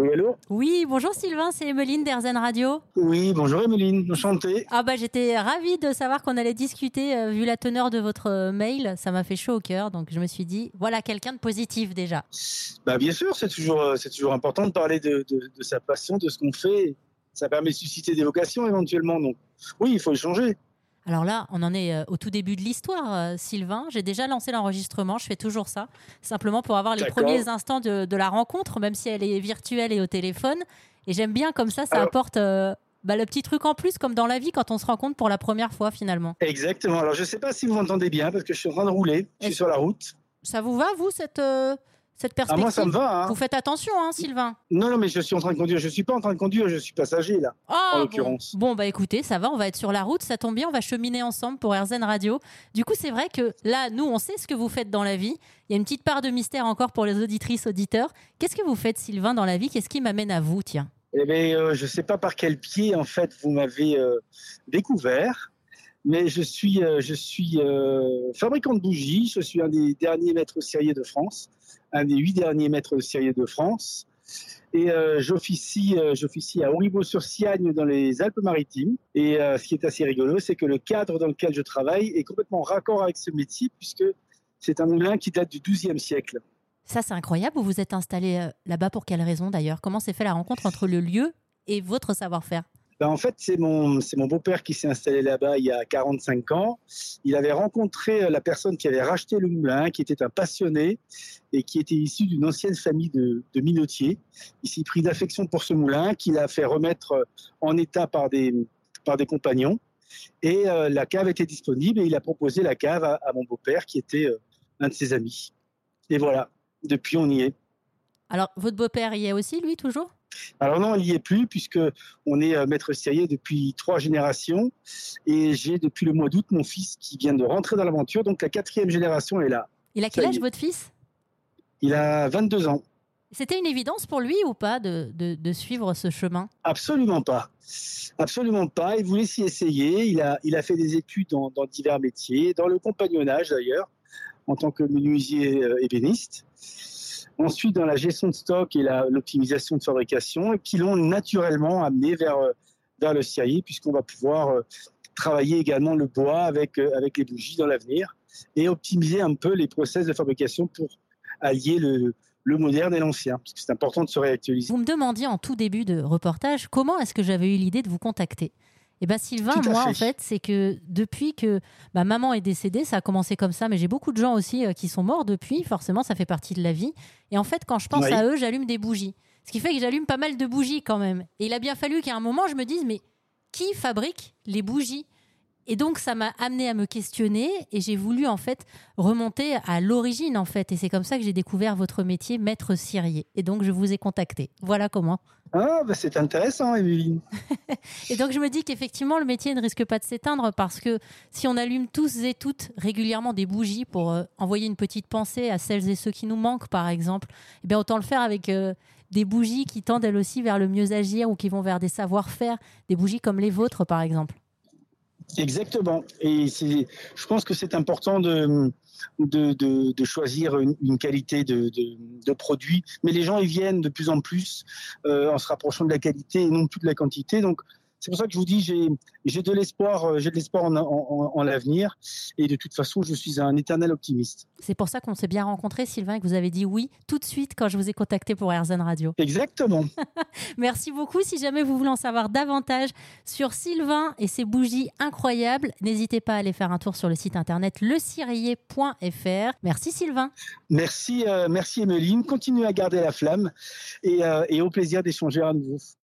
Oui, allô Oui, bonjour Sylvain, c'est Emeline d'Airzen Radio. Oui, bonjour Emeline, enchanté. Ah bah j'étais ravie de savoir qu'on allait discuter euh, vu la teneur de votre euh, mail, ça m'a fait chaud au cœur, donc je me suis dit, voilà quelqu'un de positif déjà. Bah bien sûr, c'est toujours, euh, c'est toujours important de parler de, de, de sa passion, de ce qu'on fait. Ça permet de susciter des vocations éventuellement, donc oui, il faut échanger. Alors là, on en est euh, au tout début de l'histoire, euh, Sylvain. J'ai déjà lancé l'enregistrement, je fais toujours ça, simplement pour avoir les premiers instants de, de la rencontre, même si elle est virtuelle et au téléphone. Et j'aime bien comme ça, ça Alors- apporte euh, bah, le petit truc en plus, comme dans la vie quand on se rencontre pour la première fois finalement. Exactement. Alors je sais pas si vous m'entendez bien parce que je suis en train de rouler, je suis sur la route. Ça vous va, vous, cette, euh, cette Ah perspective moi ça me va. Hein. Vous faites attention, hein, Sylvain Non non mais je suis en train de conduire. Je suis pas en train de conduire, je suis passager là. Ah, en bon. l'occurrence. Bon. bah écoutez, ça va, on va être sur la route, ça tombe bien, on va cheminer ensemble pour RZN Radio. Du coup, c'est vrai que là, nous, on sait ce que vous faites dans la vie. Il y a une petite part de mystère encore pour les auditrices, auditeurs. Qu'est-ce que vous faites, Sylvain, dans la vie? Qu'est-ce qui m'amène à vous, tiens? Eh bien, euh, je sais pas par quel pied en fait vous m'avez euh, découvert, mais je suis, euh, je suis euh, fabricant de bougies. Je suis un des derniers maîtres ceriers de France, un des huit derniers maîtres ceriers de France, et euh, j'officie, j'officie à Auribeau-sur-Siagne dans les Alpes-Maritimes. Et ce qui est assez rigolo, c'est que le cadre dans lequel je travaille est complètement raccord avec ce métier puisque c'est un moulin qui date du XIIe siècle. Ça, c'est incroyable. Vous vous êtes installé là-bas pour quelle raison d'ailleurs? Comment s'est fait la rencontre entre le lieu et votre savoir-faire? Ben, en fait, c'est mon, beau-père qui s'est installé là-bas il y a 45 ans. Il avait rencontré euh, la personne qui avait racheté le moulin, qui était un passionné et qui était issu d'une ancienne famille de, minotiers. Il s'est pris d'affection pour ce moulin, qu'il a fait remettre euh, en état par des, compagnons. Et euh, la cave était disponible et il a proposé la cave à, mon beau-père, qui était un de ses amis. Et voilà, depuis on y est. Alors, votre beau-père y est aussi, lui, toujours? Alors non, il n'y est plus puisque on est euh, maître serrier depuis trois générations et j'ai depuis le mois d'août mon fils qui vient de rentrer dans l'aventure, donc la quatrième génération est là. Il a quel âge, votre fils? Il a 22 ans. C'était une évidence pour lui ou pas de, de- de suivre ce chemin? Absolument pas. Absolument pas. Il voulait s'y essayer. Il a, il a fait des études dans, dans divers métiers, dans le compagnonnage d'ailleurs, en tant que menuisier euh, ébéniste. Ensuite, dans la gestion de stock et l'optimisation de fabrication, qui l'ont naturellement amené vers, euh, vers le scierie, puisqu'on va pouvoir euh, travailler également le bois avec, euh, avec les bougies dans l'avenir et optimiser un peu les process de fabrication pour allier le, le moderne et l'ancien, parce que c'est important de se réactualiser. Vous me demandiez en tout début de reportage comment est-ce que j'avais eu l'idée de vous contacter? Eh bien, Sylvain, moi, fait. en fait, c'est que depuis que ma maman est décédée, ça a commencé comme ça, mais j'ai beaucoup de gens aussi euh, qui sont morts depuis. Forcément, ça fait partie de la vie. Et en fait, quand je pense Oui. à eux, j'allume des bougies. Ce qui fait que j'allume pas mal de bougies quand même. Et il a bien fallu qu'à un moment, je me dise, mais qui fabrique les bougies? Et donc ça m'a amené à me questionner et j'ai voulu en fait remonter à l'origine en fait et c'est comme ça que j'ai découvert votre métier maître cirier et donc je vous ai contacté. Voilà comment. Ah, bah c'est intéressant, Evelyne. Et donc je me dis qu'effectivement le métier ne risque pas de s'éteindre parce que si on allume tous et toutes régulièrement des bougies pour euh, envoyer une petite pensée à celles et ceux qui nous manquent par exemple, eh bien autant le faire avec euh, des bougies qui tendent elles aussi vers le mieux agir ou qui vont vers des savoir-faire, des bougies comme les vôtres par exemple. Exactement. Et je pense que c'est important de, de, de, de choisir une, qualité de, de, de produit. Mais les gens, ils viennent de plus en plus euh, en se rapprochant de la qualité et non plus de la quantité. Donc, c'est pour ça que je vous dis, j'ai, j'ai de l'espoir, euh, j'ai de l'espoir en, en, en- en l'avenir. Et de toute façon, je suis un éternel optimiste. C'est pour ça qu'on s'est bien rencontrés Sylvain et que vous avez dit oui tout de suite quand je vous ai contacté pour Airzen Radio. Exactement. Merci beaucoup. Si jamais vous voulez en savoir davantage sur Sylvain et ses bougies incroyables, n'hésitez pas à aller faire un tour sur le site internet lecirier.fr. Merci Sylvain. Merci, euh, merci Emeline. Continuez à garder la flamme et, euh, et au plaisir d'échanger à nouveau.